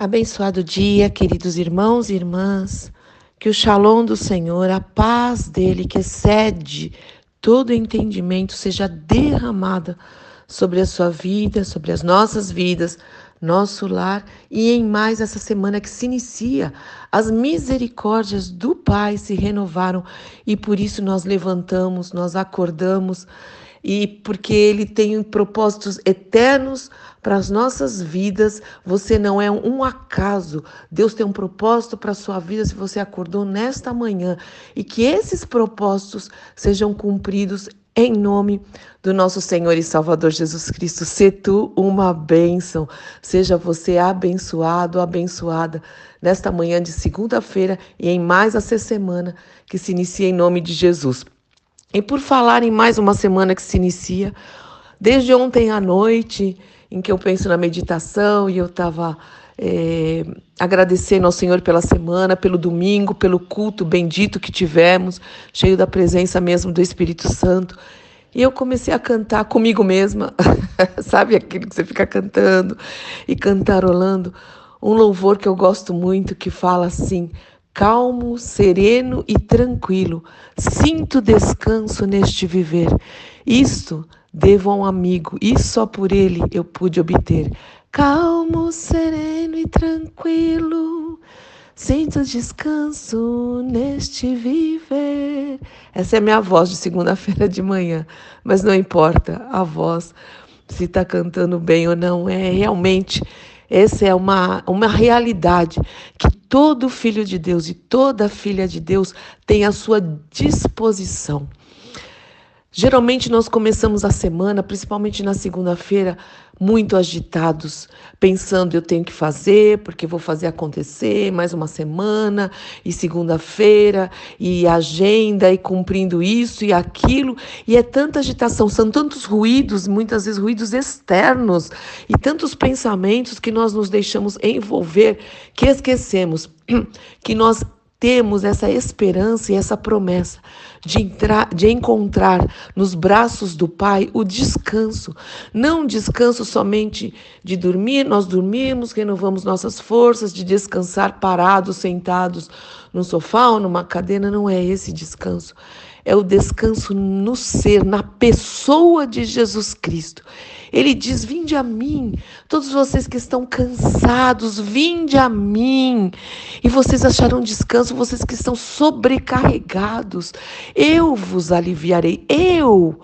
Abençoado dia, queridos irmãos e irmãs. Que o shalom do Senhor, a paz dele que excede todo entendimento, seja derramada sobre a sua vida, sobre as nossas vidas, nosso lar e em mais essa semana que se inicia. As misericórdias do Pai se renovaram e por isso nós levantamos, nós acordamos e porque Ele tem propósitos eternos para as nossas vidas. Você não é um acaso. Deus tem um propósito para a sua vida se você acordou nesta manhã e que esses propósitos sejam cumpridos em nome do nosso Senhor e Salvador Jesus Cristo. Se tu uma bênção, seja você abençoado, abençoada nesta manhã de segunda-feira e em mais essa semana que se inicia em nome de Jesus. E por falar em mais uma semana que se inicia, desde ontem à noite, em que eu penso na meditação e eu estava é, agradecendo ao Senhor pela semana, pelo domingo, pelo culto bendito que tivemos, cheio da presença mesmo do Espírito Santo. E eu comecei a cantar comigo mesma, sabe aquilo que você fica cantando e cantarolando? Um louvor que eu gosto muito que fala assim: calmo, sereno e tranquilo. Sinto descanso neste viver. Isto devo a um amigo, e só por ele eu pude obter. Calmo, sereno e tranquilo. Sinto descanso neste viver. Essa é a minha voz de segunda-feira de manhã, mas não importa a voz, se está cantando bem ou não, é realmente essa é uma, uma realidade que todo filho de Deus e toda filha de Deus tem à sua disposição. Geralmente nós começamos a semana, principalmente na segunda-feira, muito agitados, pensando eu tenho que fazer, porque vou fazer acontecer mais uma semana e segunda-feira e agenda e cumprindo isso e aquilo, e é tanta agitação, são tantos ruídos, muitas vezes ruídos externos e tantos pensamentos que nós nos deixamos envolver que esquecemos que nós temos essa esperança e essa promessa de, entrar, de encontrar nos braços do Pai o descanso. Não descanso somente de dormir, nós dormimos, renovamos nossas forças, de descansar parados, sentados no sofá ou numa cadeira, não é esse descanso. É o descanso no ser, na pessoa de Jesus Cristo. Ele diz: Vinde a mim, todos vocês que estão cansados, vinde a mim, e vocês acharão descanso, vocês que estão sobrecarregados, eu vos aliviarei, eu.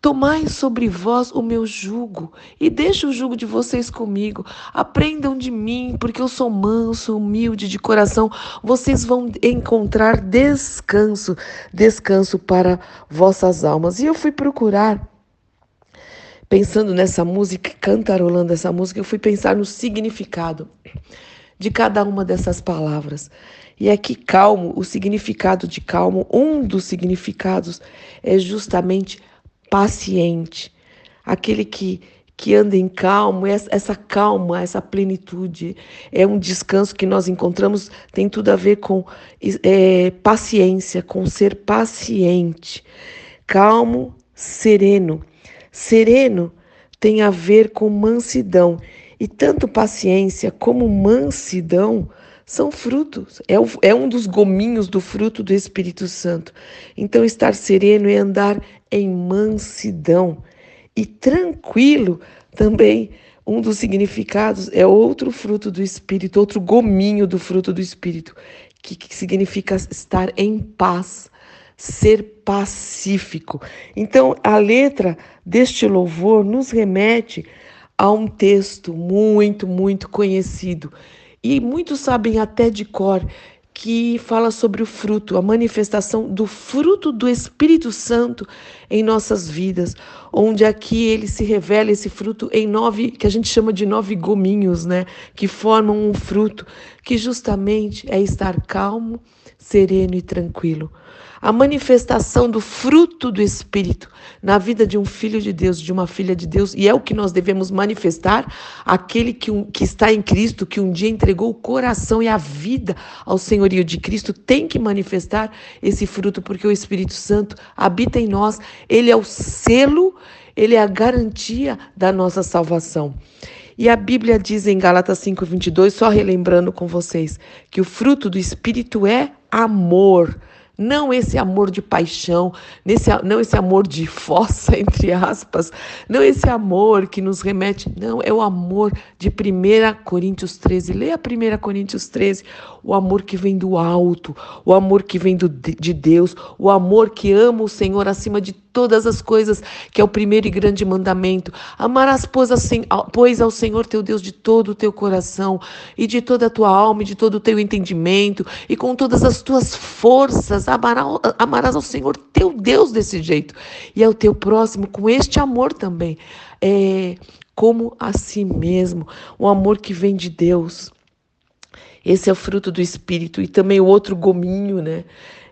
Tomai sobre vós o meu jugo e deixe o jugo de vocês comigo. Aprendam de mim, porque eu sou manso, humilde de coração. Vocês vão encontrar descanso, descanso para vossas almas. E eu fui procurar pensando nessa música, cantarolando essa música, eu fui pensar no significado de cada uma dessas palavras. E aqui, é calmo, o significado de calmo, um dos significados é justamente paciente, aquele que que anda em calmo, essa calma, essa plenitude, é um descanso que nós encontramos, tem tudo a ver com é, paciência, com ser paciente, calmo, sereno. Sereno tem a ver com mansidão, e tanto paciência como mansidão são frutos, é, o, é um dos gominhos do fruto do Espírito Santo. Então, estar sereno é andar em mansidão. E tranquilo também, um dos significados é outro fruto do Espírito, outro gominho do fruto do Espírito, que, que significa estar em paz ser pacífico. Então, a letra deste louvor nos remete a um texto muito, muito conhecido e muitos sabem até de cor que fala sobre o fruto, a manifestação do fruto do Espírito Santo em nossas vidas, onde aqui ele se revela esse fruto em nove, que a gente chama de nove gominhos, né, que formam um fruto que justamente é estar calmo, sereno e tranquilo a manifestação do fruto do Espírito na vida de um filho de Deus, de uma filha de Deus, e é o que nós devemos manifestar, aquele que, um, que está em Cristo, que um dia entregou o coração e a vida ao senhorio de Cristo, tem que manifestar esse fruto, porque o Espírito Santo habita em nós, ele é o selo, ele é a garantia da nossa salvação. E a Bíblia diz em Gálatas 5:22, só relembrando com vocês, que o fruto do espírito é amor não esse amor de paixão, nesse, não esse amor de fossa, entre aspas, não esse amor que nos remete, não, é o amor de 1 Coríntios 13. Leia 1 Coríntios 13, o amor que vem do alto, o amor que vem do, de Deus, o amor que ama o Senhor acima de todas as coisas, que é o primeiro e grande mandamento. Amarás, pois, ao Senhor teu Deus de todo o teu coração, e de toda a tua alma, e de todo o teu entendimento, e com todas as tuas forças. Amarás ao Senhor teu Deus desse jeito, e ao teu próximo com este amor também. É, como a si mesmo, o amor que vem de Deus. Esse é o fruto do Espírito. E também o outro gominho, né?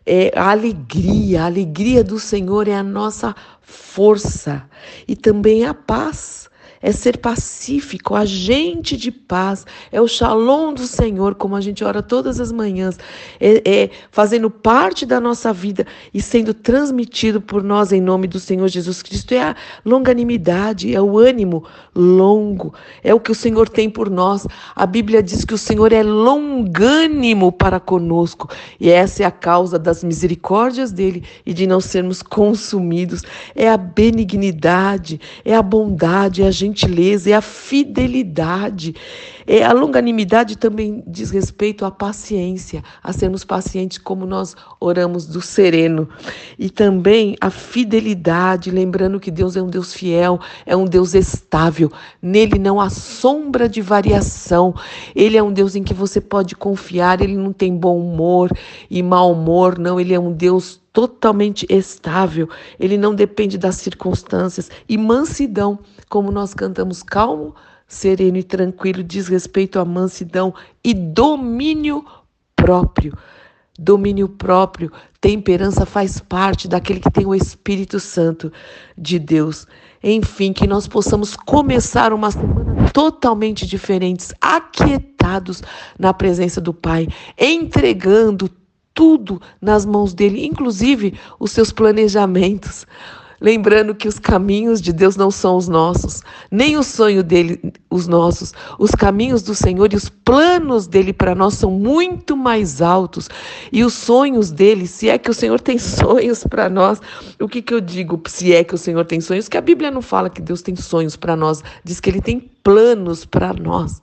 É a alegria. A alegria do Senhor é a nossa força e também a paz é ser pacífico, agente de paz, é o shalom do Senhor, como a gente ora todas as manhãs, é, é, fazendo parte da nossa vida e sendo transmitido por nós em nome do Senhor Jesus Cristo. É a longanimidade, é o ânimo longo, é o que o Senhor tem por nós. A Bíblia diz que o Senhor é longânimo para conosco e essa é a causa das misericórdias dele e de não sermos consumidos. É a benignidade, é a bondade, é a é a fidelidade. É, a longanimidade também diz respeito à paciência, a sermos pacientes como nós oramos do sereno. E também a fidelidade, lembrando que Deus é um Deus fiel, é um Deus estável. Nele não há sombra de variação. Ele é um Deus em que você pode confiar, ele não tem bom humor e mau humor, não, ele é um Deus totalmente estável, ele não depende das circunstâncias. E mansidão, como nós cantamos, calmo, sereno e tranquilo, diz respeito à mansidão e domínio próprio. Domínio próprio, temperança faz parte daquele que tem o Espírito Santo de Deus. Enfim, que nós possamos começar uma semana totalmente diferentes, aquietados na presença do Pai, entregando tudo nas mãos dele, inclusive os seus planejamentos. Lembrando que os caminhos de Deus não são os nossos, nem o sonho dele os nossos. Os caminhos do Senhor e os planos dele para nós são muito mais altos. E os sonhos dele, se é que o Senhor tem sonhos para nós, o que, que eu digo? Se é que o Senhor tem sonhos, que a Bíblia não fala que Deus tem sonhos para nós, diz que ele tem planos para nós.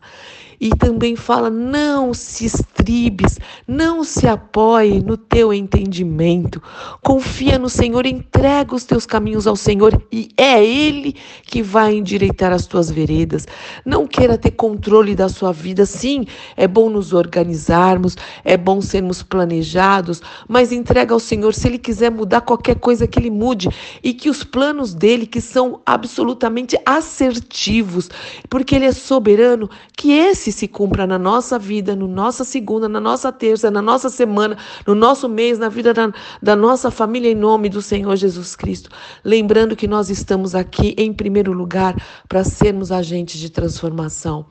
E também fala: não se estribes, não se apoie no teu entendimento. Confia no Senhor, entrega os teus caminhos ao Senhor e é Ele que vai endireitar as tuas veredas. Não queira ter controle da sua vida. Sim, é bom nos organizarmos, é bom sermos planejados, mas entrega ao Senhor. Se Ele quiser mudar qualquer coisa, que Ele mude e que os planos dele, que são absolutamente assertivos, porque Ele é soberano, que esse esse se cumpra na nossa vida, no nossa segunda, na nossa terça, na nossa semana, no nosso mês, na vida da, da nossa família, em nome do Senhor Jesus Cristo. Lembrando que nós estamos aqui, em primeiro lugar, para sermos agentes de transformação,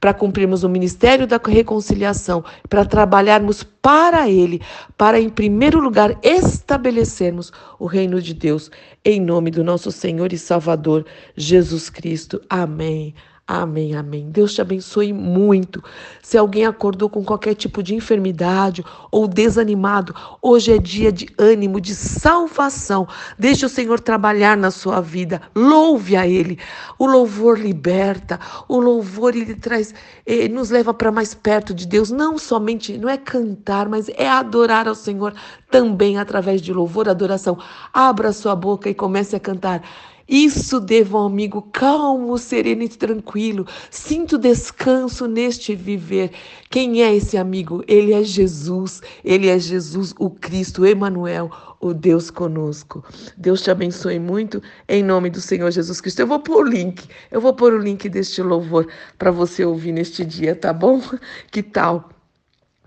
para cumprirmos o ministério da reconciliação, para trabalharmos para Ele, para, em primeiro lugar, estabelecermos o reino de Deus, em nome do nosso Senhor e Salvador Jesus Cristo. Amém. Amém, amém. Deus te abençoe muito. Se alguém acordou com qualquer tipo de enfermidade ou desanimado, hoje é dia de ânimo, de salvação. Deixe o Senhor trabalhar na sua vida. Louve a Ele. O louvor liberta. O louvor ele traz, ele nos leva para mais perto de Deus. Não somente, não é cantar, mas é adorar ao Senhor também através de louvor, adoração. Abra sua boca e comece a cantar. Isso devo ao amigo calmo, sereno e tranquilo. Sinto descanso neste viver. Quem é esse amigo? Ele é Jesus. Ele é Jesus, o Cristo, Emanuel, o Deus conosco. Deus te abençoe muito em nome do Senhor Jesus Cristo. Eu vou pôr o link. Eu vou pôr o link deste louvor para você ouvir neste dia, tá bom? Que tal?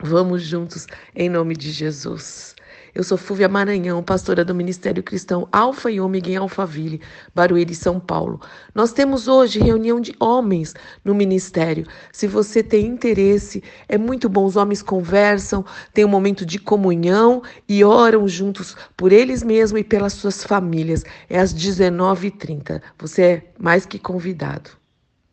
Vamos juntos em nome de Jesus. Eu sou Fúvia Maranhão, pastora do Ministério Cristão Alfa e Ômega em Alphaville, Barueri, São Paulo. Nós temos hoje reunião de homens no ministério. Se você tem interesse, é muito bom. Os homens conversam, tem um momento de comunhão e oram juntos por eles mesmos e pelas suas famílias. É às 19h30. Você é mais que convidado.